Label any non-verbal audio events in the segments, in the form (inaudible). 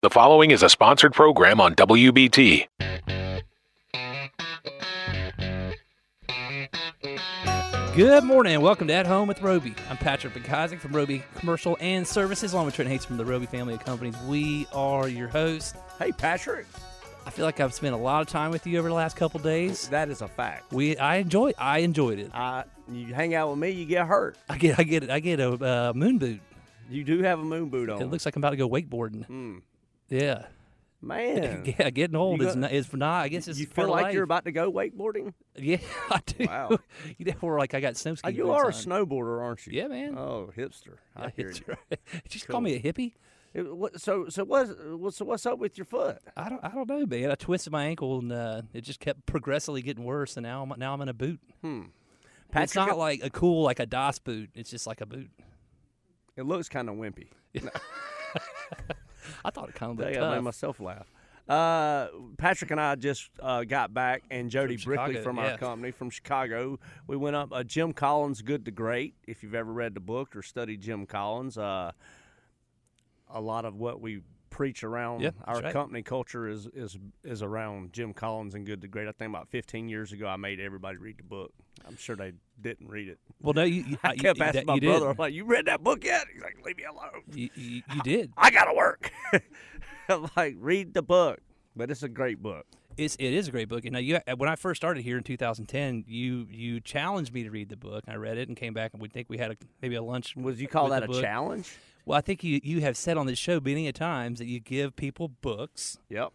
The following is a sponsored program on WBT. Good morning and welcome to At Home with Roby. I'm Patrick McIsaac from Roby Commercial and Services, along with Trent Hates from the Roby family of companies. We are your hosts. Hey, Patrick. I feel like I've spent a lot of time with you over the last couple days. That is a fact. We, I enjoy, I enjoyed it. I, you hang out with me, you get hurt. I get, I get, I get a uh, moon boot. You do have a moon boot on. It looks like I'm about to go wakeboarding. Mm. Yeah, Man. (laughs) yeah. Getting old You is not, is not. I guess it's you feel like life. you're about to go wakeboarding? Yeah, (laughs) I do. Wow. you know, we're like I got snow Uh, ski. you are a snowboarder, aren't you? Yeah, man. Oh, hipster. I Yeah, (laughs) hear it's you. right. Did you just call me a hippie? It- what- so, so what's, so what's up with your foot? I don't, I don't know, man. I twisted my ankle and uh, it just kept progressively getting worse, and now I'm now I'm in a boot. Hmm. it's not like a cool like a DOS boot. It's just like a boot. it looks kind of wimpy. I thought it kind of I looked gotta make tough. myself laugh. Uh, Patrick and I just uh, got back, and Jody From Brickley Chicago, from yeah. our company from Chicago. We went up. Uh, Jim Collins, Good to Great. If you've ever read the book or studied Jim Collins, uh, a lot of what we preach around Yeah, our right. company culture is is is around Jim Collins and Good to Great. I think about 15 years ago, I made everybody read the book. I'm sure they didn't read it. Well, no, you, you, (laughs) I kept you, asking that- my brother, I'm like, "You read that book yet?" He's like, "Leave me alone." You, you, you did. (laughs) I gotta work. (laughs) Like, read the book. But it's a great book. It's it is a great book. And now you, when I first started here in 2010, you you challenged me to read the book. I read it and came back, and we think we had a, maybe a lunch. Was you call that a book. challenge? Well, I think you you have said on this show many a times that you give people books, Yep.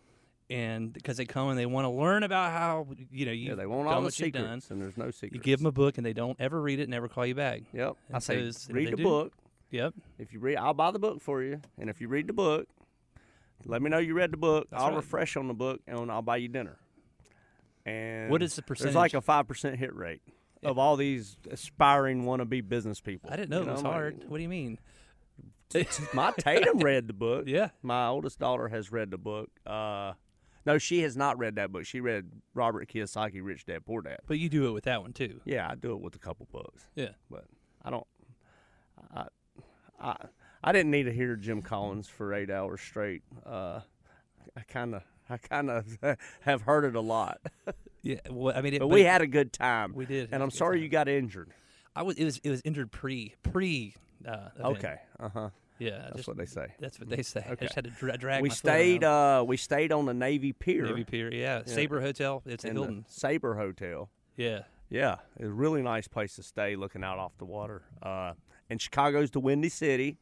and because they come and they want to learn about how you know you Yeah, they want all the secrets, and there's no secrets. You give them a book and they don't ever read it, never call you back. Yep. I And so say, read the do- book. Yep. If you read, I'll buy the book for you. And if you read the book, let me know you read the book. That's I'll right. refresh on the book, and I'll buy you dinner. And What is the percentage? There's like a five percent hit rate of all these aspiring wannabe business people. I didn't know You it was I'm like, hard. What do you mean? (laughs) My Tatum read the book. Yeah. My oldest daughter has read the book. Uh, no, she has not read that book. She read Robert Kiyosaki, Rich Dad Poor Dad. But you do it with that one too. Yeah, I do it with a couple books, Yeah. but I don't. I, I, I didn't need to hear Jim Collins for eight hours straight. Uh, I kind of, I kind of (laughs) have heard it a lot, (laughs) Yeah. Well, I mean, it, but but we had a good time. We did and I'm sorry time. you got injured. I was. It was. It was injured pre pre. Uh. Okay, uh huh. Yeah. That's just, what they say. That's what they say. I Okay. just had to dra- drag. We stayed. Uh, we stayed on the Navy Pier, Navy Pier. Yeah. Sable Hotel. It's in Hilton. Sable Hotel. Yeah. Yeah, it's a really nice place to stay, looking out off the water. Uh, and Chicago's the windy city,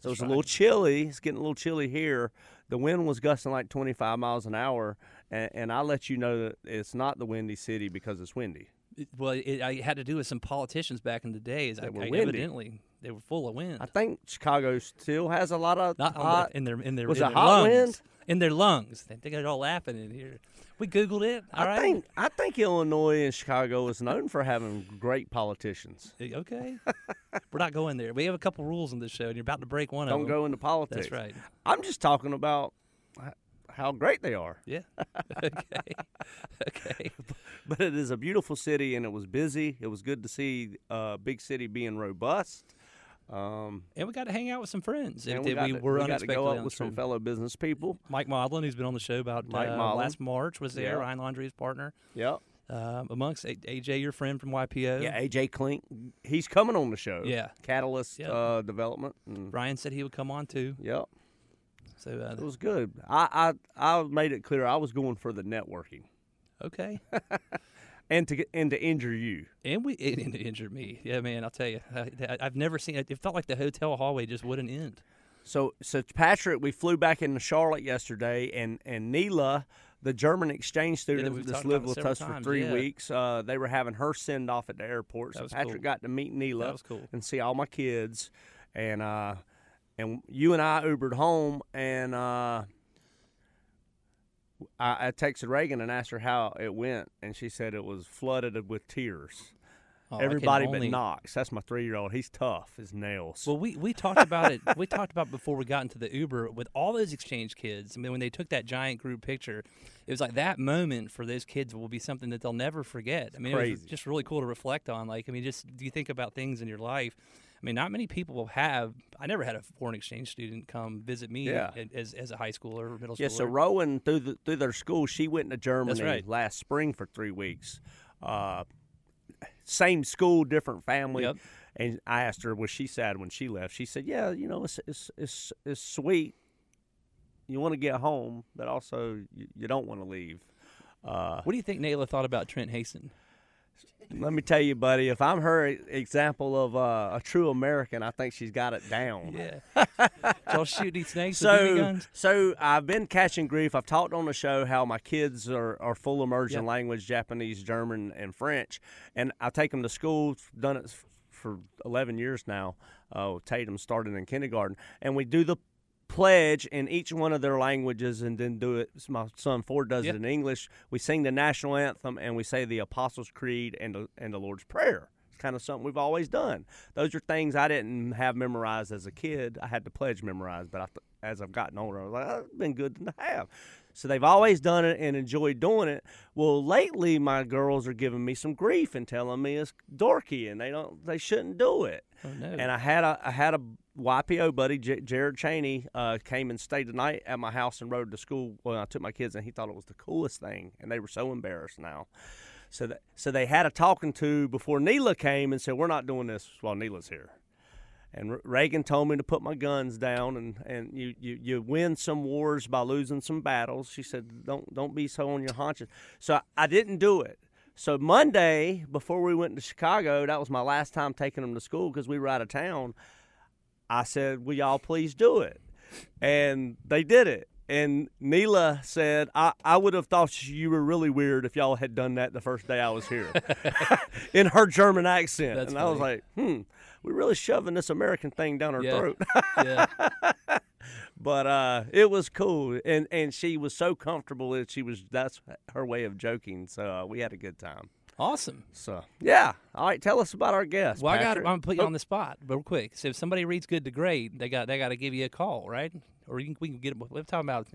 so it's a little chilly. It's getting a little chilly here. The wind was gusting like 25 miles an hour, and, and I let you know that it's not the windy city because it's windy. It- well, it, I had to do with some politicians back in the days. Is I, were I windy. evidently they were full of wind. I think Chicago still has a lot of Not hot. in their in their was in it their hot lungs. wind? In their lungs. They got it all laughing in here. We googled it. All I right. think I think Illinois and Chicago is known for having great politicians. Eh, Okay. (laughs) We're not going there. We have a couple rules in this show, and you're about to break one of them. Don't go into politics. That's right. I'm just talking about how great they are. Yeah. (laughs) okay. okay. (laughs) but it is a beautiful city and it was busy. It was good to see uh, big city being robust. Um, And we got to hang out with some friends and we, we, to, were we got to go on up with some fellow business people. Mike Modlin, who's been on the show about Mike uh, last March, was there. Yeah. Ryan Laundrie's partner. Yep. Um, amongst A- AJ, your friend from YPO. Yeah, AJ Clink. he's coming on the show. Yeah. Catalyst Yep. uh, Development. And, Ryan said he would come on too. yep. So uh, It was good. I, I I made it clear I was going for the networking okay. (laughs) and to get and to injure you. And we it, it injured me. Yeah, man. I'll tell you, I, I've never seen it. It felt like the hotel hallway just wouldn't end. So, so Patrick, we flew back into Charlotte yesterday, and and Neela, the German exchange student we've that's lived with us several for three yeah. weeks, uh, they were having her send off at the airport. So Patrick cool. got to meet Neela That was cool. and see all my kids, and uh, and you and I Ubered home, and uh, I, I texted Reagan and asked her how it went, and she said it was flooded with tears. Oh, Everybody only- but Knox. That's my three-year-old. He's tough as nails. Well, we, we talked about it. We talked about before we got into the Uber with all those exchange kids. I mean, when they took that giant group picture, it was like that moment for those kids will be something that they'll never forget. I mean, it was just really cool to reflect on. Like, I mean, just do you think about things in your life? I mean, not many people have. I never had a foreign exchange student come visit me Yeah. as, as a high schooler or middle schooler. Yeah, so Rowan through the, through their school, she went to Germany right. last spring for three weeks. Uh, same school, different family. Yep. And I asked her, was she sad when she left? She said, "Yeah, you know, it's it's it's, it's sweet. You want to get home, but also you, you don't want to leave." Uh, what do you think Nayla thought about Trent Haston? Let me tell you, buddy, if I'm her example of uh, a true American, I think she's got it down. Yeah. (laughs) Y'all shoot these snakes So, guns? so I've been catching grief. I've talked on the show how my kids are, are full immersion Yep. language, Japanese, German, and French, and I take them to school. Done it for 11 years now. Uh, Tatum started in kindergarten, and we do the pledge in each one of their languages, and then do it. My son Ford does Yep. it in English. We sing the national anthem, and we say the Apostles' Creed and the, and the Lord's Prayer. It's kind of something we've always done. Those are things I didn't have memorized as a kid. I had the pledge memorized, but I th- as I've gotten older, I was like, it's been good to have. So they've always done it and enjoyed doing it. Well, lately my girls are giving me some grief and telling me it's dorky and they don't, they shouldn't do it. Oh, no. And I had a I had a YPO buddy, J- Jared Cheney, uh, came and stayed the night at my house and rode to school when I took my kids, and he thought it was the coolest thing, and they were so embarrassed now. So that so they had a talking to before Neela came and said, "We're not doing this while Neela's here." And Reagan told me to put my guns down, and, and you, you, you win some wars by losing some battles. She said, "Don't don't be so on your haunches." So I, I didn't do it. So Monday, before we went to Chicago, that was my last time taking them to school because we were out of town. I said, "Will y'all please do it?" And they did it. And Neela said, I, I would have thought you were really weird if y'all had done that the first day I was here. (laughs) (laughs) in her German accent. That's and I was like, hmm, we're really shoving this American thing down her Yeah. throat. yeah. (laughs) but uh, it was cool. And, and she was so comfortable that she was, that's her way of joking. So uh, we had a good time. Awesome. So, yeah. All right. Tell us about our guest. Well, I got. I'm Patrick. gonna put you Oh, on the spot real quick. So if somebody reads good to great, they got they got to give you a call, right? Or you can, we can get. We're talking about.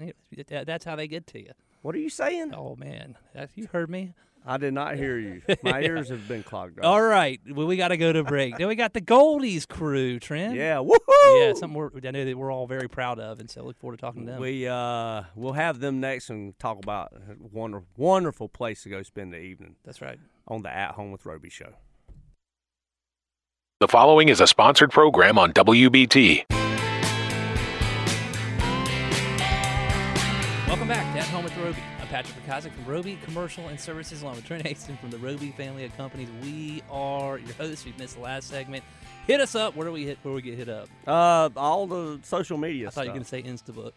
That's how they get to you. What are you saying? Oh man, you heard me. I did not hear you. My (laughs) ears have been clogged up. All right. Well, we got to go to break. then we got the Goldies crew, Trent. Yeah. Woohoo! Yeah, something we're, I know that we're all very proud of, and so look forward to talking to them. We uh we'll have them next and talk about a wonder, wonderful place to go spend the evening That's right. on the At Home with Roby show. The following is a sponsored program on WBT. Welcome back to At Home with Roby. Patrick McIsaac from Roby Commercial and Services, along with Trent Haston from the Roby family of companies. We are your hosts. We've missed the last segment. Hit us up. Where do we hit? Where do we get hit up? Uh, all the social media I thought you were going to say Instabook,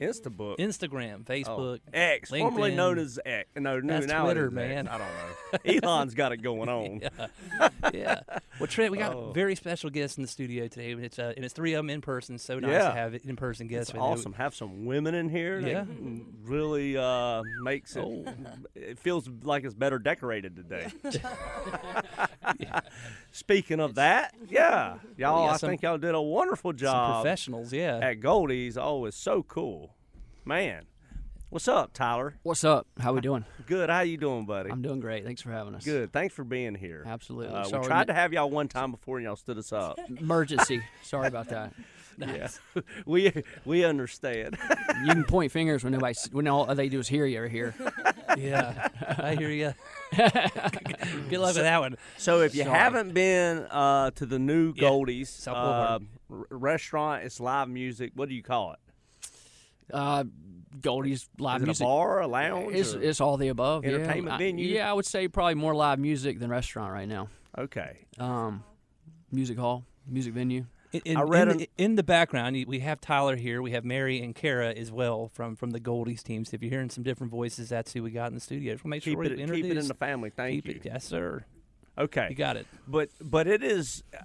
Instabook, Instagram, Oh, Facebook. X, formerly known as X. No, no, That's now Twitter, it is X. man. I don't know. (laughs) Elon's got it going on. (laughs) yeah, yeah. Well, Trent, we got Oh. a very special guest in the studio today. and It's uh, and it's three of them in person. So nice Yeah. to have in person guests. It's with you. awesome. Have some women in here. Yeah. really uh, makes it. Oh. It feels like it's better decorated today. (laughs) Speaking of that, yeah, y'all, I some- think y'all did a wonderful job professionals, yeah. at Goldie's. Oh, it's so cool, man. What's up, Tyler? What's up? How we doing? (laughs) Good. How you doing, buddy? I'm doing great. Thanks for having us. Good. Thanks for being here. Absolutely. Uh, we tried to have y'all one time before, and y'all stood us up. (laughs) Emergency. Sorry about that. (laughs) yeah, we we understand. You can point fingers when nobody, when all they do is hear you or hear. yeah, I hear you. Good luck with that one. So if you Sorry. haven't been uh, to the new Goldie's South uh, r- restaurant, it's live music. What do you call it? Uh, Goldie's live Is it music. a bar, a lounge? It's, it's all the above. yeah. Entertainment I- venue? Yeah, I would say probably more live music than restaurant right now. okay. Um, music hall, music venue. In, in, I read in, an- the, in the background, we have Tyler here. We have Mary and Kara as well from from the Goldies team. So if you're hearing some different voices, that's who we got in the studio. Just wanna make sure Keep we it, keep it in the family. Thank Keep you. it. Yes, sir. Okay. You got it. But but it is uh,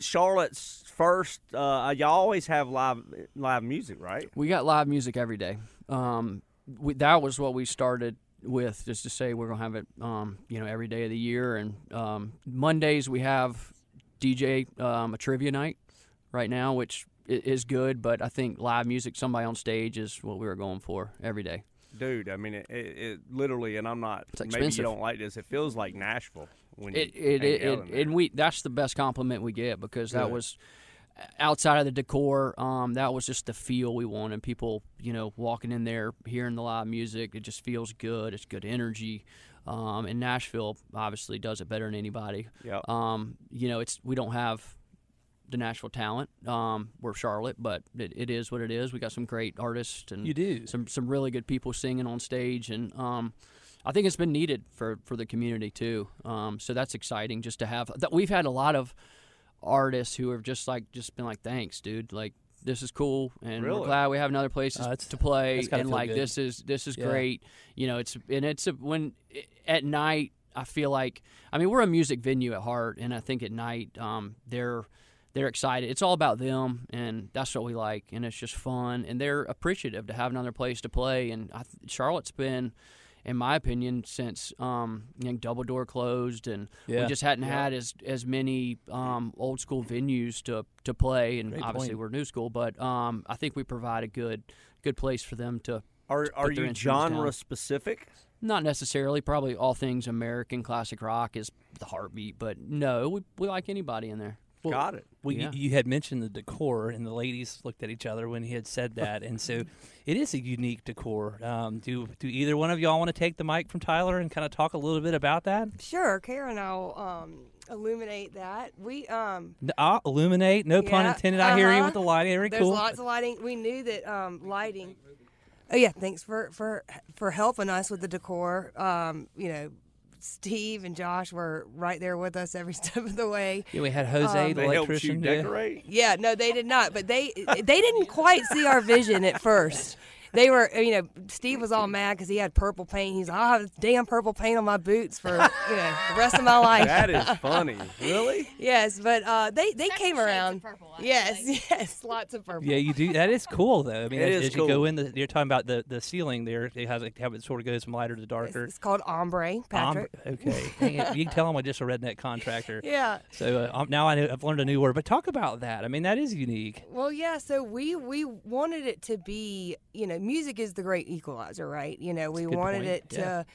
Charlotte's first. Uh, y'all always have live live music, right? We got live music every day. Um, we, that was what we started with, just to say we're gonna have it, um, you know, every day of the year. And um, Mondays we have DJ um, a trivia night right now, which is good. But I think live music, somebody on stage, is what we were going for every day. Dude, I mean, it, it, it literally, and I'm not. Maybe you don't like this. It feels like Nashville when It you it, it, it and we that's the best compliment we get because that was outside of the decor. Um, that was just the feel we wanted. People, you know, walking in there, hearing the live music, it just feels good. It's good energy. Um, and Nashville obviously does it better than anybody. Yep. Um, you know, it's we don't have the Nashville talent. Um, we're Charlotte, but it, it is what it is. We got some great artists and You do. some some really good people singing on stage, and um, I think it's been needed for for the community too. Um, so that's exciting just to have that. We've had a lot of artists who have just like just been like, "Thanks, dude. Like this is cool, and Really? we're glad we have another place Uh, to play, and like good. this is this is Yeah. great. You know, it's and it's a, when at night I feel like I mean we're a music venue at heart, and I think at night um, they're they're excited. It's all about them, and that's what we like, and it's just fun, and they're appreciative to have another place to play. And I, Charlotte's been, in my opinion, since um, you know, Double Door closed, and Yeah. we just hadn't had as as many um, old school venues to to play, and Great obviously point. we're new school, but um, I think we provide a good good place for them to. Are to are put their you genre down. specific? Not necessarily, probably all things American classic rock is the heartbeat, but no, we, we like anybody in there. Well, Got it. Well, Yeah. you, you had mentioned the decor, and the ladies looked at each other when he had said that, and so (laughs) it is a unique decor. Um, do do either one of y'all want to take the mic from Tyler and kind of talk a little bit about that? Sure, Karen, I'll um, illuminate that. We um, N- Uh, illuminate, no pun intended. I hear you uh-huh. with the lighting. Very there's cool. lots of lighting. We knew that um, lighting. Oh yeah, thanks for for for helping us with the decor. Um, you know, Steve and Josh were right there with us every (laughs) step of the way. yeah, we had Jose, um, the They helped you electrician. yeah. decorate. Yeah, no, they did not. But they they didn't quite see our vision at first. (laughs) They were, you know, Steve was all mad because he had purple paint. He's, I'll have damn purple paint on my boots for, you know, the rest of my (laughs) life. That is (laughs) funny. really? Yes, but uh, they they came shades of around. purple, I yes, (laughs) yes, lots of purple. Yeah, you do. That is cool, though. I mean, It as, is as you go cool. in, the, you're talking about the, the ceiling there. It has like, how it sort of goes from lighter to It's, darker. it's called ombre, Um, Patrick. okay, Dang it. you can tell I'm just a redneck contractor. yeah. So uh, um, now I know, I've learned a new word. But talk about that. I mean, that is unique. Well, yeah. So we we wanted it to be, you know, music is the great equalizer, right? You know, we wanted point, it yeah. to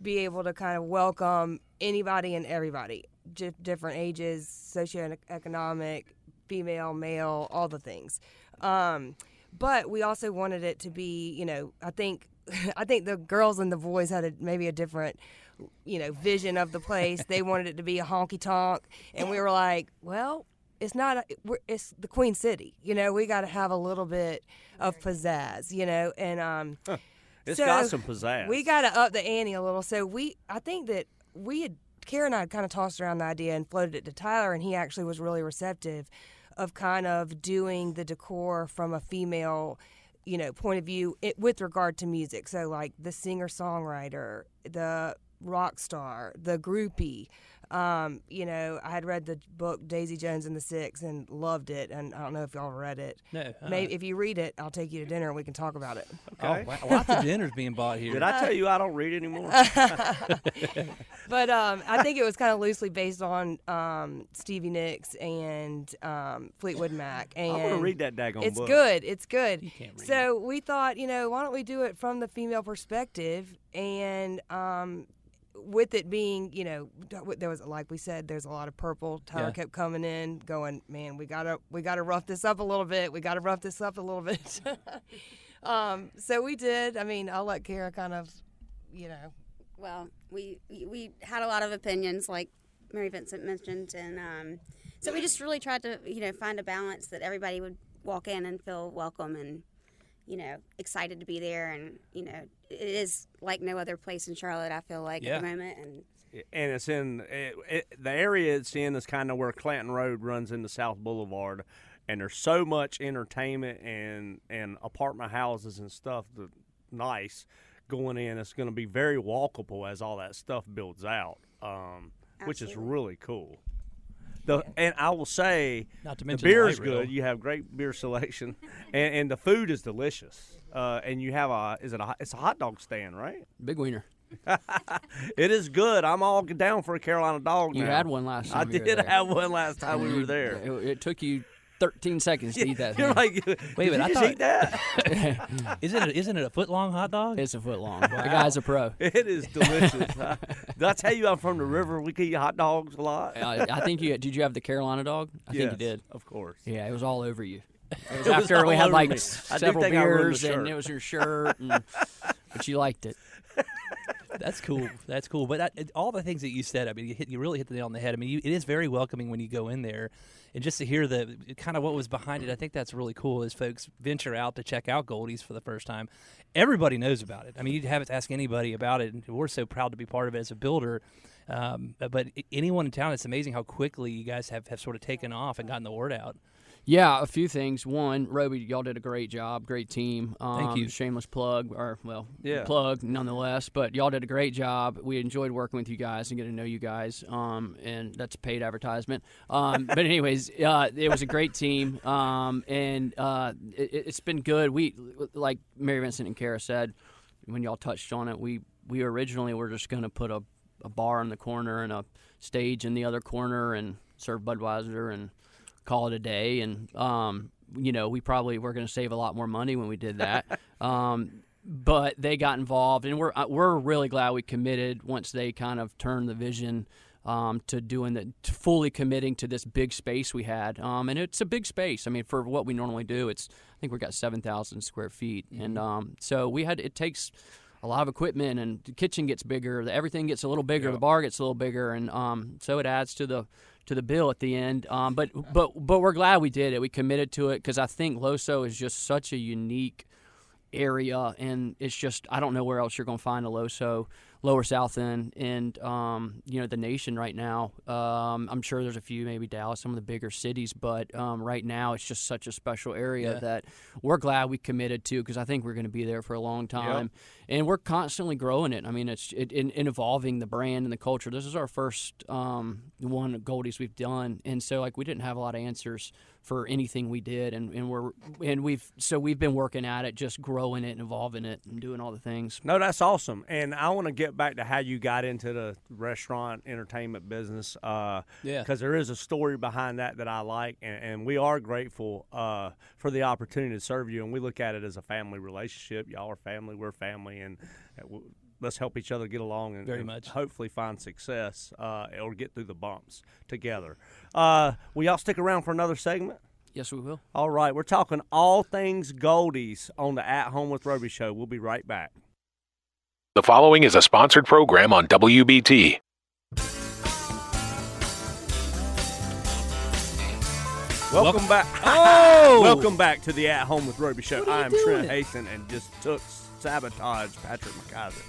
be able to kind of welcome anybody and everybody, di- different ages, socioeconomic, female, male, all the things. Um, but we also wanted it to be, you know, I think, (laughs) I think the girls and the boys had a, maybe a different, you know, vision of the place. they wanted it to be a honky tonk, and we were like, well, it's not. A, we're, it's the Queen City. You know, we got to have a little bit of pizzazz. You know, and um, It's So, got some pizzazz. we got to up the ante a little. So we, I think that we had Karen and I had kind of tossed around the idea and floated it to Tyler, and he actually was really receptive of kind of doing the decor from a female, you know, point of view it, with regard to music. So like the singer songwriter, the rock star, the groupie. Um, you know, I had read the book Daisy Jones and the Six and loved it, and I don't know if y'all read it. No, uh-uh. Maybe if you read it, I'll take you to dinner and we can talk about it. Oh, wow. lots of dinners being bought here. Did I tell you I don't read anymore? (laughs) But um, I think it was kind of loosely based on um, Stevie Nicks and um, Fleetwood Mac. (laughs) And I want to read that daggone It's book. good. It's good. You can't read so we thought, you know, why don't we do it from the female perspective and um, with it being, you know, there was like we said, there's a lot of purple. Tyler Yeah. kept coming in, going, man, we gotta we gotta rough this up a little bit. We gotta rough this up a little bit. (laughs) um, so we did. I mean, I'll let Kara kind of, you know, Well, we we- we had a lot of opinions, like Mary Vincent mentioned, and um, so we just really tried to you know find a balance that everybody would walk in and feel welcome and you know excited to be there, and you know it is like no other place in Charlotte. I feel like Yeah. at the moment, and and it's in it, it, the area it's in is kind of where Clanton Road runs into South Boulevard, and there's so much entertainment and and apartment houses and stuff that nice going in. It's going to be very walkable as all that stuff builds out, um, which is really cool. The and I will say Not to the mention the beer light is good. You have great beer selection, (laughs) and, and the food is delicious. Uh, and you have a is it a it's a hot dog stand, right? Big wiener. (laughs) It is good. I'm all down for a Carolina dog. You now. had one last I time. were did have one last time we were there. It, it took you 13 seconds to eat that. (laughs) You're thing. like, wait Wait a minute, I you thought- eat that? (laughs) Isn't it? Isn't it a foot long hot dog? it's a foot long. The guy's a pro. (laughs) it is delicious. I, did I tell you I'm from the river? We can eat hot dogs a lot. Uh, I think you did. You have the Carolina dog? I think you did. of course. Yeah, it was all over you. It was It was after we all had over like me. s- I several think I ruined the beers and it was your shirt, and, but you liked it. That's cool. That's cool. But all the things that you said, I mean, you, hit, you really hit the nail on the head. I mean, you, it is very welcoming when you go in there, and just to hear the kind of what was behind it, I think that's really cool. As folks venture out to check out Goldie's for the first time, everybody knows about it. I mean, you haven't to ask anybody about it, and we're so proud to be part of it as a builder. Um, but anyone in town, it's amazing how quickly you guys have, have sort of taken off and gotten the word out. Yeah, a few things. One, Roby, y'all did a great job, great team. Um, Thank you. Shameless plug, or well, Yeah. plug nonetheless. But y'all did a great job. We enjoyed working with you guys and getting to know you guys. Um, and that's a paid advertisement. Um, but anyways, (laughs) uh, it was a great team. Um, and uh, it, it's been good. We like Mary Vincent and Kara said when y'all touched on it. We we originally were just going to put a, a bar in the corner and a stage in the other corner and serve Budweiser and call it a day. And um, you know, we probably were going to save a lot more money when we did that. (laughs) um, but they got involved, and we're uh, we're really glad we committed once they kind of turned the vision. Um, to doing the to fully committing to this big space we had, um, and it's a big space. I mean, for what we normally do, it's I think we've got seven thousand square feet, and um, so we had it takes a lot of equipment, and the kitchen gets bigger, the, everything gets a little bigger, the bar gets a little bigger, and um, so it adds to the to the bill at the end. Um, but but but we're glad we did it. We committed to it because I think Loso is just such a unique area, and it's just I don't know where else you're going to find a Loso, Lower South End, and um, you know the nation right now. Um, I'm sure there's a few, maybe Dallas, some of the bigger cities, but um, right now it's just such a special area Yeah. that we're glad we committed to because I think we're going to be there for a long time, and we're constantly growing it. I mean, it's it, in, in evolving the brand and the culture. This is our first um, one Goldies we've done, and so like we didn't have a lot of answers for anything we did, and, and we're and we've so we've been working at it, just growing it and evolving it and doing all the things. No, that's awesome. And I want to get back to how you got into the restaurant entertainment business. Uh, Yeah. Because there is a story behind that that I like, and, and we are grateful uh, for the opportunity to serve you. And we look at it as a family relationship. Y'all are family, we're family, and uh, let's help each other get along and, Very and much. hopefully find success uh, or get through the bumps together. Uh, will y'all stick around for another segment? Yes, we will. All right, we're talking all things Goldies on the At Home with Roby show. We'll be right back. The following is a sponsored program on WBT. Welcome back. (laughs) Oh! Welcome back to the At Home with Roby show. What are you I am Trent doing? Haston and just took sabotage Patrick McIsaac.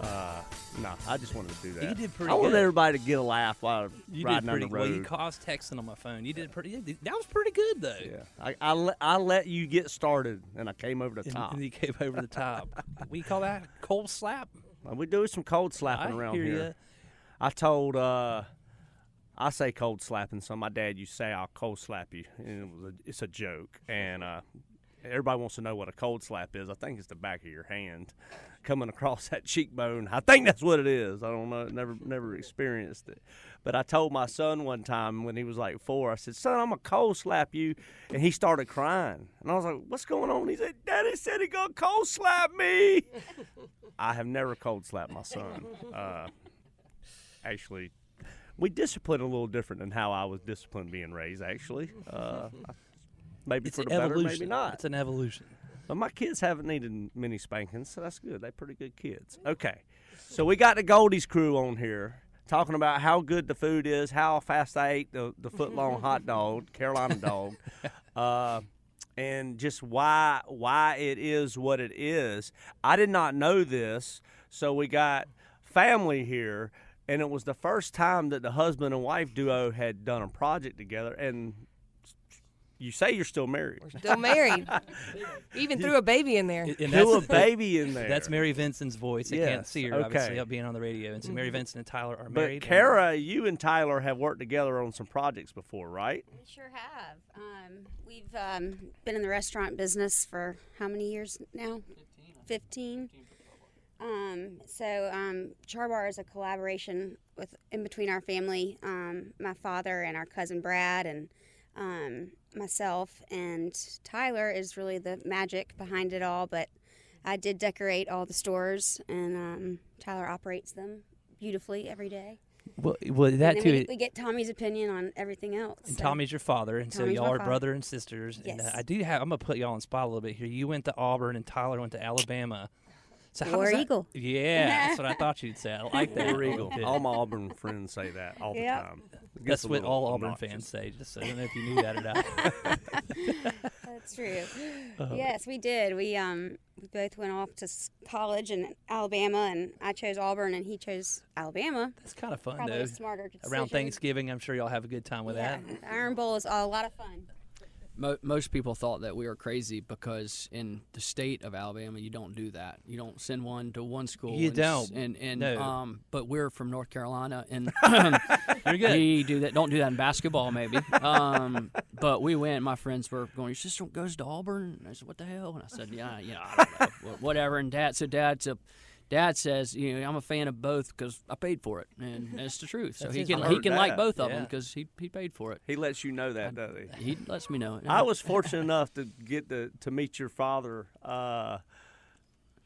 Uh, no, I just wanted to do that. You did pretty I wanted good. everybody to get a laugh while You riding did pretty the well. You caused texting on my phone. You did pretty. That was pretty good though. yeah, I, I, let, I let you get started, and I came over the top. and you came over the top. (laughs) we call that cold slap. we do some cold slapping I around here. I told, uh, I say cold slapping. So my dad used to say I'll cold slap you, and it was a, it's a joke. And uh, everybody wants to know what a cold slap is. I think it's the back of your hand (laughs) coming across that cheekbone. I think that's what it is. I don't know. Never never experienced it. But I told my son one time when he was like four, I said, "Son, I'm gonna cold slap you," and he started crying. And I was like, "What's going on?" He said, "Daddy said he gonna cold slap me." (laughs) I have never cold slapped my son. Uh, actually, we discipline a little different than how I was disciplined being raised. Actually, uh, maybe It's for the better, maybe not. It's an evolution. But my kids haven't needed many spankings, so that's good. They're pretty good kids. Okay, so we got the Goldies crew on here talking about how good the food is, how fast I ate the, the foot long (laughs) hot dog, Carolina dog, (laughs) uh, and just why why it is what it is. I did not know this, so we got family here, and it was the first time that the husband and wife duo had done a project together, and you say you're still married. Still married. (laughs) Even threw a baby in there. And Threw a baby in (laughs) there. That's Mary Vincent's voice. I can't see her obviously okay. up being on the radio. And so Mary Vincent and Tyler are But married. and- Kara, you and Tyler have worked together on some projects before, right? We sure have. Um, we've um, been in the restaurant business for how many years now? 15. Um, so um, Char Bar is a collaboration with in between our family, um, my father and our cousin Brad and um, myself and Tyler is really the magic behind it all. But I did decorate all the stores and um, Tyler operates them beautifully every day. well, well, that too. we, we get Tommy's opinion on everything else. And so- Tommy's your father, and so y'all are father. brother and sisters. And uh, Yes. I do have. I'm gonna put y'all on spot a little bit here. You went to Auburn, and Tyler went to Alabama. So how War Eagle. Yeah, that's what I (laughs) thought you'd say. I like that. War Eagle. All my Auburn friends say that all the Yep. time. That's what all Auburn obnoxious. fans say. Just so I don't know if you knew that or not. (laughs) That's true. (laughs) yes, we did. We um we both went off to college in Alabama, and I chose Auburn, and he chose Alabama. That's kind of fun Probably though. a smarter decision. Around Thanksgiving, I'm sure y'all have a good time with Yeah, that. the Iron Bowl is a lot of fun. Mo- most people thought that we were crazy because in the state of Alabama, you don't do that. You don't send one to one school. You and don't. And and No. um, but we're from North Carolina, and (laughs) (laughs) You're good. we do that. Don't do that in basketball, maybe. Um, but we went. My friends were going. Your sister goes to Auburn. And I said, "What the hell?" And I said, "Yeah, you know, I don't know, Wha- whatever." And Dad, so Dad, so Dad says, "You know, I'm a fan of both because I paid for it, and (laughs) it's the truth. So he can he can like both of them because he he paid for it. He lets you know that, doesn't he? He lets me know. I was fortunate enough to get to, to meet your father uh,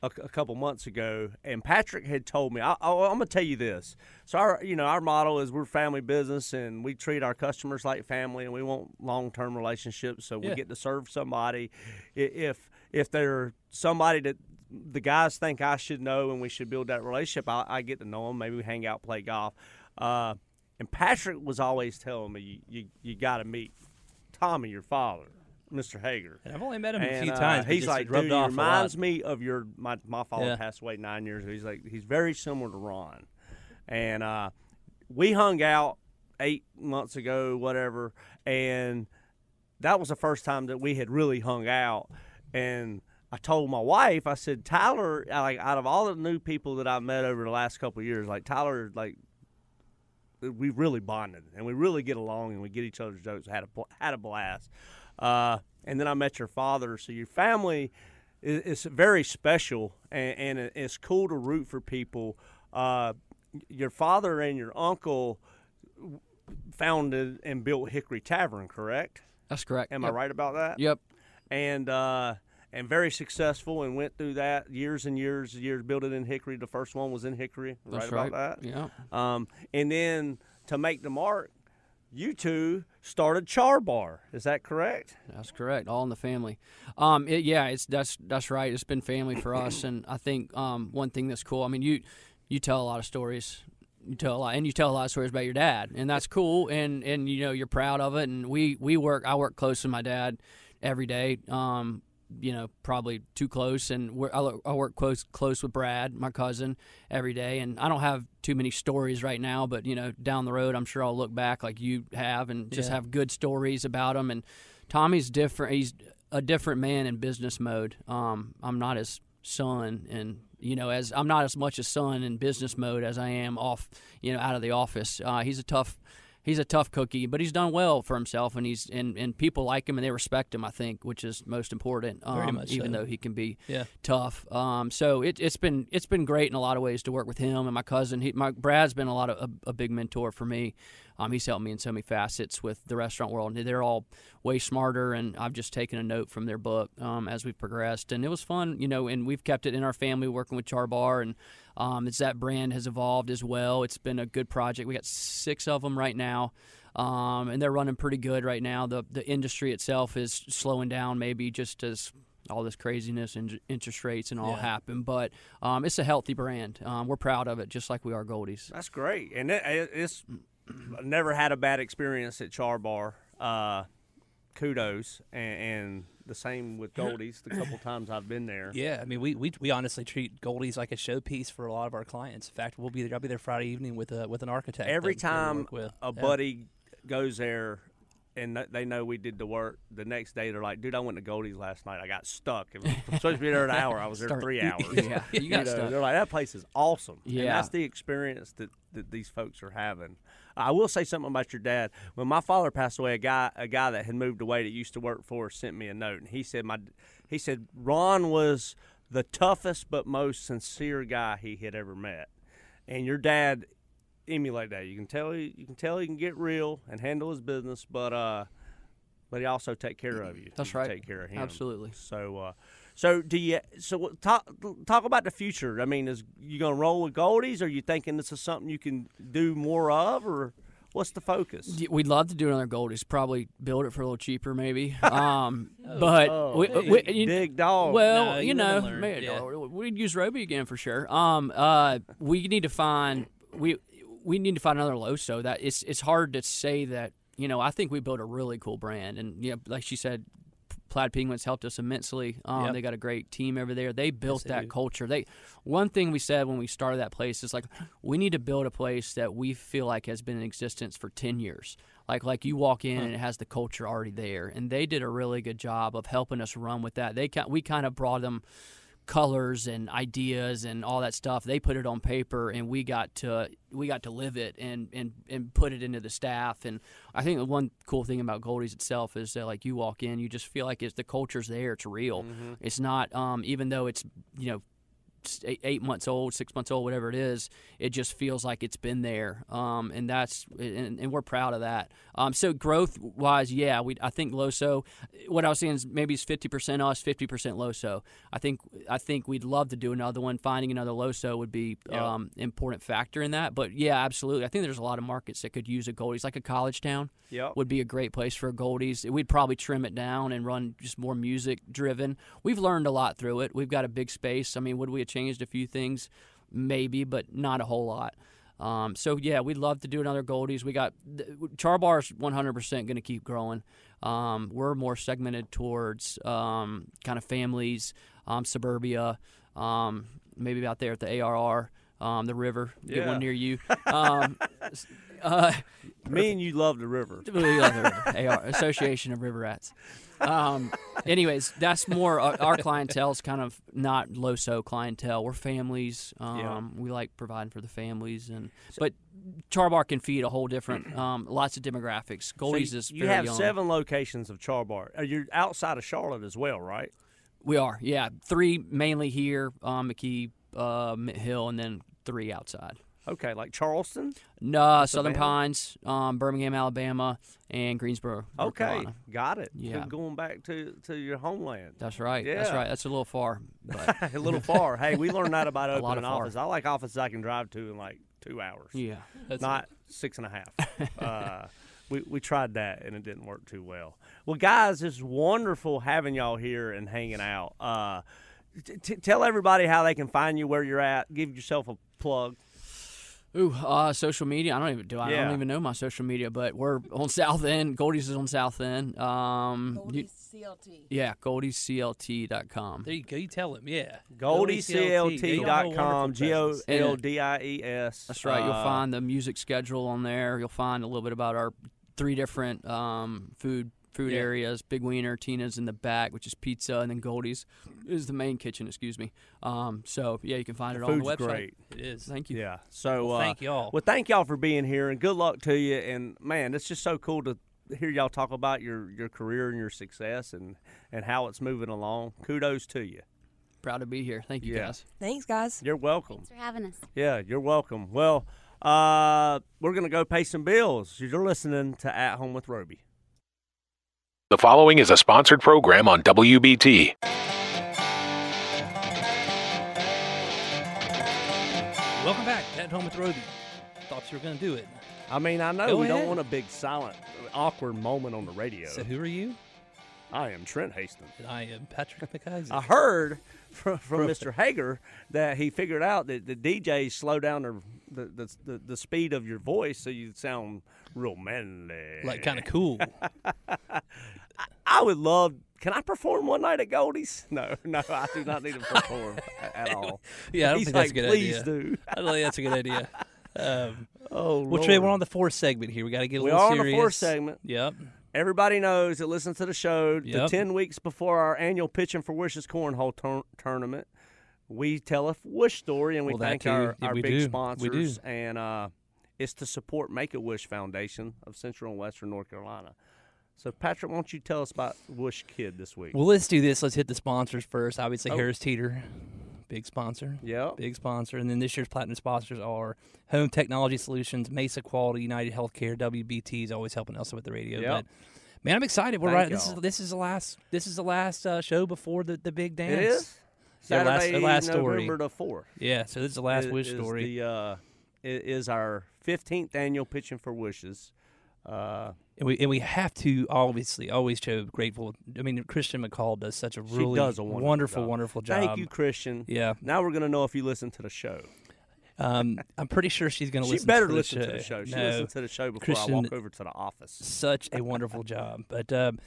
a, a couple months ago, and Patrick had told me. I, I, I'm gonna tell you this. So our, you know, our motto is we're family business, and we treat our customers like family, and we want long-term relationships. So we Yeah. get to serve somebody. If if they're somebody that the guys think I should know, and we should build that relationship, I, I get to know them. Maybe we hang out, play golf. Uh, and Patrick was always telling me, you, you, you got to meet Tommy, your father, Mr. Hager. And I've only met him a And, few uh, times. he's like, dude, he reminds me of your my my father Yeah. passed away nine years ago. He's like he's very similar to Ron, and uh, we hung out eight months ago, whatever, and that was the first time that we had really hung out, and. I told my wife, I said, Tyler, like out of all the new people that I've met over the last couple of years, like Tyler, like we really bonded and we really get along and we get each other's jokes. Had a had a blast. Uh, and then I met your father. So your family is, is very special and, and it's cool to root for people. Uh, your father and your uncle founded and built Hickory Tavern, correct? That's correct. Am Yep. I right about that? Yep. and uh, and very successful and went through that years and years and years built it in Hickory. The first one was in Hickory, That's right about that. Yeah. Um, and then to make the mark, you two started Char Bar. Is that correct? That's correct. All in the family. Um, it, yeah, it's that's that's right. It's been family for us, and I think um, one thing that's cool. I mean, you you tell a lot of stories. You tell a lot, and you tell a lot of stories about your dad, and that's cool. And and you know you're proud of it. And we we work. I work close with my dad every day. Um, you know, probably too close, and I work close close with Brad, my cousin, every day. And I don't have too many stories right now, but you know, down the road, I'm sure I'll look back like you have, and just Yeah. have good stories about him. And Tommy's different. He's a different man in business mode. Um, I'm not his son, and you know, as I'm not as much a son in business mode as I am off, you know, out of the office. Uh, he's a tough. He's a tough cookie, but he's done well for himself, and he's and, and people like him and they respect him. I think, which is most important. Um, Very much even so. though he can be Yeah. tough. Um, so it, it's been it's been great in a lot of ways to work with him and my cousin. He, my Brad's been a lot of a, a big mentor for me. Um, he's helped me in so many facets with the restaurant world. And they're all way smarter, and I've just taken a note from their book um, as we've progressed. And it was fun, you know. And we've kept it in our family working with Char Bar, and um, it's that brand has evolved as well. It's been a good project. We got six of them right now. Um, and they're running pretty good right now. The the industry itself is slowing down, maybe just as all this craziness and interest rates and all Yeah. happen. But um, it's a healthy brand. Um, we're proud of it, just like we are Goldies. That's great. And it, it, it's (clears throat) never had a bad experience at Char Bar. Uh, kudos. And, and the same with Goldie's. The couple (clears throat) times I've been there. Yeah, I mean, we, we, we honestly treat Goldie's like a showpiece for a lot of our clients. In fact, we'll be there. I'll be there Friday evening with a with an architect. Every that- that time work with. a Yeah. buddy goes there, and they know we did the work. The next day, they're like, "Dude, I went to Goldie's last night. I got stuck. It was supposed to be there an hour. I was there Start- three (laughs) hours. Yeah, you got (laughs) know, stuck. They're like, that place is awesome. and Yeah. that's the experience that, that these folks are having. I will say something about your dad. When my father passed away, a guy a guy that had moved away that used to work for us sent me a note, and he said my he said Ron was the toughest but most sincere guy he had ever met, and your dad emulate that. You can tell he you can tell he can get real and handle his business, but uh, but he also take care of you. That's You right. Take care of him. Absolutely. So, uh, so do you? So talk talk about the future. I mean, is you gonna roll with Goldies? Or are you thinking this is something you can do more of, or what's the focus? We'd love to do another Goldies. Probably build it for a little cheaper, maybe. (laughs) Um, but Oh, we, big, we- you- big dog. Well, No, you you know, live and learn, may- yeah. we'd use Roby again for sure. Um, uh, we need to find we we need to find another Loso. That it's it's hard to say that. You know, I think we built a really cool brand, and you know, like she said, Plaid Penguins helped us immensely. Um, Yep. They got a great team over there. They built they that do. culture. They one thing we said when we started that place is like we need to build a place that we feel like has been in existence for ten years. Like like you walk in and it has the culture already there, and they did a really good job of helping us run with that. They we kind of brought them colors and ideas and all that stuff. They put it on paper, and we got to we got to live it and and and put it into the staff. And I think the one cool thing about Goldie's itself is that like you walk in, you just feel like it's the culture's there. It's real. It's not um, even though it's you know eight, months old, six months old, whatever it is, it just feels like it's been there, um, and that's and, and we're proud of that. Um, so growth wise, yeah, we I think Loso. What I was saying is maybe it's fifty percent us, fifty percent Loso. I think I think we'd love to do another one. Finding another Loso would be Yeah. um, important factor in that. But yeah, absolutely. I think there's a lot of markets that could use a Goldie's, like a college town Yep. would be a great place for a Goldies. We'd probably trim it down and run just more music driven. We've learned a lot through it. We've got a big space. I mean, would we changed a few things? Maybe, but not a whole lot. Um, so yeah, we'd love to do another Goldies. We got Char is 100% going to keep growing. Um, we're more segmented towards um, kind of families, um, suburbia, um, maybe out there at the ARR, um, the river. Get one near you. (laughs) Um, uh, Me and you love the river. Really love the river. AR, Association of River Rats. Um, anyways, that's more uh, our clientele's kind of not low-so clientele. We're families. Um, Yeah. We like providing for the families, and but Charbar can feed a whole different, (clears throat) um, lots of demographics. So you, is you have young. seven locations of Charbar. You're outside of Charlotte as well, right? We are, yeah, three mainly here, um, McKee, uh, Hill, and then three outside. Okay, like Charleston. No, Southern Pines, um, Birmingham, Alabama, and Greensboro. Okay, Carolina. got it. Yeah. Going back to to your homeland. That's right. Yeah. That's right. That's a little far, (laughs) a little far. Hey, we learned that about (laughs) opening an office. I like offices I can drive to in like two hours. yeah. That's not six and a half. (laughs) uh, we we tried that and it didn't work too well. Well, guys, it's wonderful having y'all here and hanging out. Uh, t- t- tell everybody how they can find you, where you're at. Give yourself a plug. Ooh, uh, social media. I don't even do. I Yeah. don't even know my social media, but we're on South End. Goldie's is on South End. Um, you- CLT. yeah, goldiesclt.com. There you go. You tell him. Yeah. GoldieCLT.com. G O Goldie L D I E S. That's right. You'll Uh, find the music schedule on there. You'll find a little bit about our three different um, food food Yeah. areas. Big Wiener, Tina's in the back, which is pizza, and then Goldie's is the main kitchen. Excuse me. Um, so yeah, you can find it all on the website. great. It is. Thank you. Yeah. So Well, uh, thank y'all. Well, thank y'all for being here, and good luck to you. And man, it's just so cool to hear y'all talk about your your career and your success and and how it's moving along. Kudos to you. Proud to be here. Thank you Yeah. guys. Thanks, guys. You're welcome. Thanks for having us. Yeah, you're welcome. Well, uh, we're gonna go pay some bills. You're listening to At Home with Roby. The following is a sponsored program on WBT. Welcome back. At home with Roby. Thought you were going to do it. I mean, I know Go we don't want a big silent, awkward moment on the radio. So who are you? I am Trent Hastings. And I am Patrick McIsaac. I heard from, from Mr. Hager that he figured out that the DJs slow down their, the, the, the, the speed of your voice so you sound real manly. like kind of cool. (laughs) I would love. Can I perform one night at Goldie's? (laughs) No, no, I do not need to perform at all. (laughs) Yeah, I don't He's think that's like, a good please idea. do. I don't think that's a good idea. Um, Oh, well, Trey, Lord. we're on the fourth segment here. We got to get a We little serious. We are on the fourth segment. Yep. Everybody knows that listens to the show. The 10 weeks before our annual Pitching for Wishes Cornhole tour- tournament, we tell a wish story and we Well, thank our, our we big do. Sponsors. And uh, it's to support Make a Wish Foundation of Central and Western North Carolina. So, Patrick, why don't you tell us about Wish Kid this week? Well, let's do this. Let's hit the sponsors first. Obviously, Oh. Harris Teeter, big sponsor. Yeah. Big sponsor. And then this year's platinum sponsors are Home Technology Solutions, Mesa Quality, United Healthcare, WBT is always helping us with the radio. Yep. But man, I'm excited. We're Thank right. This is this is the last this is the last uh, show before the, the big dance. It is? Last- Saturday, last story. November the 4th. Yeah, so this is the last is- wish is story. The, uh, is our 15th annual Pitching for Wishes. Uh, and we and we have to obviously always show grateful. I mean, Christian McCall does such a really does a wonderful wonderful, job. wonderful job. Thank you, Christian. Yeah. Now we're gonna know if you listen to the show. Um, I'm pretty sure she's going to She listen. better to the listen show. to the show. She no, listens to the show before Christian- I walk over to the office. such a wonderful (laughs) job. But um,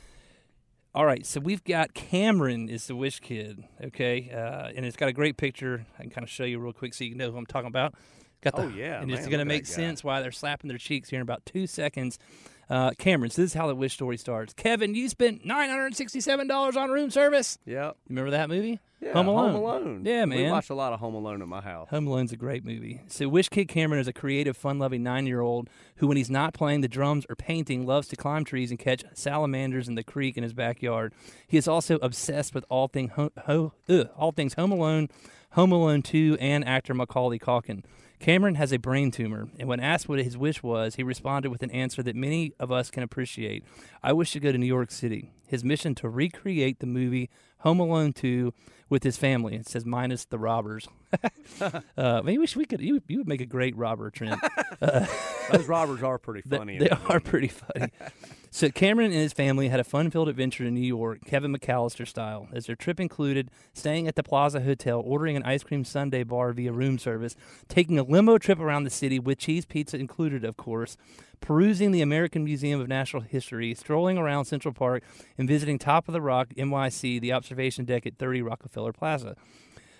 all right, so we've got Cameron is the wish kid, okay, uh, and it's got a great picture. I can kind of show you real quick so you know who I'm talking about. Got the, Oh, yeah, and it's going to make sense why they're slapping their cheeks here in about two seconds. Uh, Cameron, so this is how the wish story starts. Kevin, you spent nine hundred sixty-seven dollars on room service. You remember that movie? Yeah, Home Alone. Home Alone. Yeah, We man. watch a lot of Home Alone at my house. Home Alone's a great movie. So, Wish Kid Cameron is a creative, fun loving nine year old who, when he's not playing the drums or painting, loves to climb trees and catch salamanders in the creek in his backyard. He is also obsessed with all, thing ho- ho- ugh, all things Home Alone, Home Alone 2, and actor Macaulay Culkin. Cameron has a brain tumor, and when asked what his wish was, he responded with an answer that many of us can appreciate. I wish to go to New York City. His mission to recreate the movie Home Alone 2 with his family. It says minus the robbers. (laughs) uh, maybe we, should, we could. You, you would make a great robber, Trent. (laughs) Those robbers are pretty (laughs) funny. in They are pretty funny. so Cameron and his family had a fun-filled adventure in New York, Kevin McAllister style, as their trip included staying at the Plaza Hotel, ordering an ice cream sundae bar via room service, taking a limo trip around the city with cheese pizza included, of course, perusing the American Museum of Natural History, strolling around Central Park, and visiting Top of the Rock, NYC, the observation deck at 30 Rockefeller Plaza.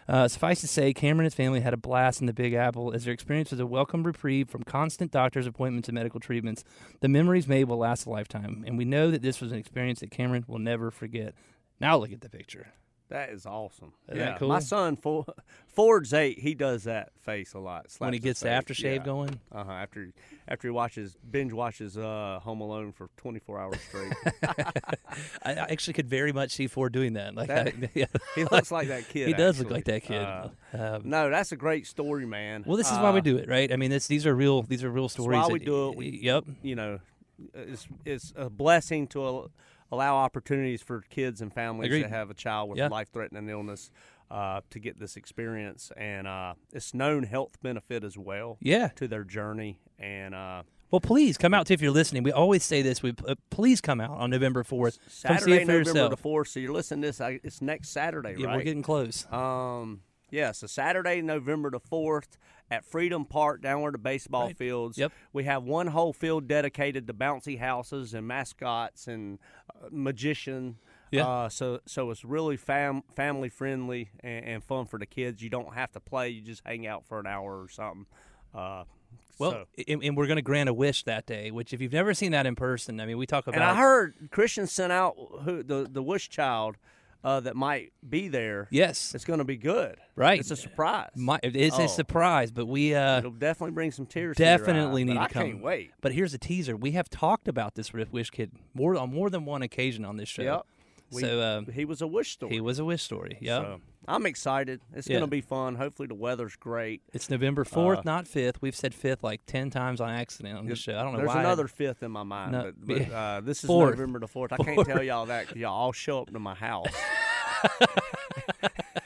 Uh, suffice to say, Cameron and his family had a blast in the Big Apple as their experience was a welcome reprieve from constant doctor's appointments and medical treatments. The memories made will last a lifetime, and we know that this was an experience that Cameron will never forget. Now look at the picture. That is awesome. Isn't yeah, that cool? my son Fo- Ford's eight. He does that face a lot. when he gets the face. aftershave yeah. going. Uh huh. After after he watches binge watches uh, Home Alone for 24 hours straight. (laughs) I, actually could very much see Ford doing that. Like, That- I- (laughs) yeah. (laughs) he looks like that kid. he does look like that kid. Uh, Um, no, that's a great story, man. well, this is why we Uh, do it, right? I mean, this, these are real. These are real stories. why we that- do it. We- yep. You know, it's it's a blessing to al- allow opportunities for kids and families Agreed. that have a child with Yeah. life-threatening illness uh, to get this experience, and uh, it's known health benefit as well Yeah. to their journey. And uh, Well, please come out too if you're listening. We always say this. We uh, please come out on November fourth. Come see Saturday, November yourself. the fourth. So you're listening to this. I, it's next Saturday, Yeah, right? we're getting close. Um, yeah, so Saturday, November the 4th at Freedom Park down where the baseball Right. fields. Yep. We have one whole field dedicated to bouncy houses and mascots and uh, magician. Yeah. Uh, so so it's really fam- family friendly and, and fun for the kids. You don't have to play. You just hang out for an hour or something. Uh, Well, so- and, and we're going to grant a wish that day. Which, if you've never seen that in person, I mean, we talk about. and I heard Christian sent out who the the wish child uh, that might be there. yes, It's going to be good. Right. It's a surprise. my, it's Oh. a surprise, but we uh, It'll definitely bring some tears. to your definitely need but to I come. can't wait. But here's a teaser: we have talked about this with Wish Kid more on more than one occasion on this show. Yep. We- so um, he was a wish story. he was a wish story. Yeah. So, I'm excited. It's Yeah. going to be fun. Hopefully the weather's great. It's November fourth, Uh, not fifth. We've said fifth like ten times on accident on this show. I don't know There's why. I- another fifth in my mind, No, but, (laughs) but uh, this is Fourth. November the fourth. I can't tell y'all that. y'all all show up to my house. (laughs)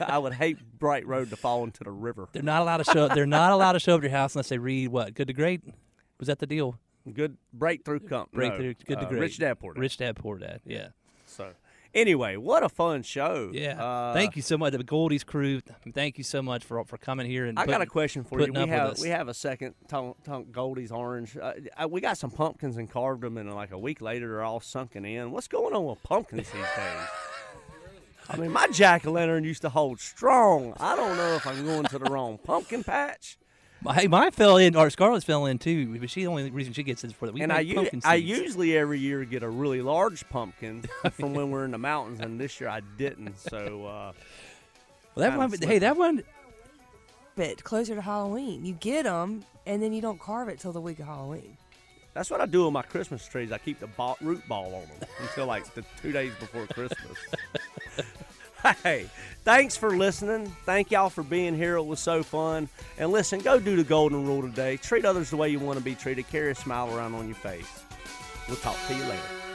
I would hate Bright Road to fall into the river. They're not allowed to show. They're not allowed to show up at your house unless they read what good to great. Was that the deal? Good breakthrough company. Breakthrough, good to uh, great. Rich Dad Poor Dad. Rich dad, poor dad. Yeah, So anyway, what a fun show. yeah. Uh, thank you so much, the Goldie's crew. Thank you so much for for coming here and. I got a question for you. We have we have a second Goldie's orange. Uh, uh, we got some pumpkins and carved them, and like a week later, they're all sunken in. What's going on with pumpkins these days? (laughs) I mean, my jack o' lantern used to hold strong. I don't know if I'm going to the wrong (laughs) pumpkin patch. Hey, mine fell in, or Scarlett's fell in too, but she the only reason she gets is for the we and make I, u- pumpkin I usually every year get a really large pumpkin (laughs) from when we're in the mountains, and this year I didn't. So uh, (laughs) well, that kinda one, hey, that one, but closer to Halloween. You get them, and then you don't carve it till the week of Halloween. that's what I do with my Christmas trees. I keep the ball, root ball on them until like the two days before Christmas. Hey, thanks for listening. Thank y'all for being here. It was so fun. And listen, go do the golden rule today. Treat others the way you want to be treated. Carry a smile around on your face. We'll talk to you later.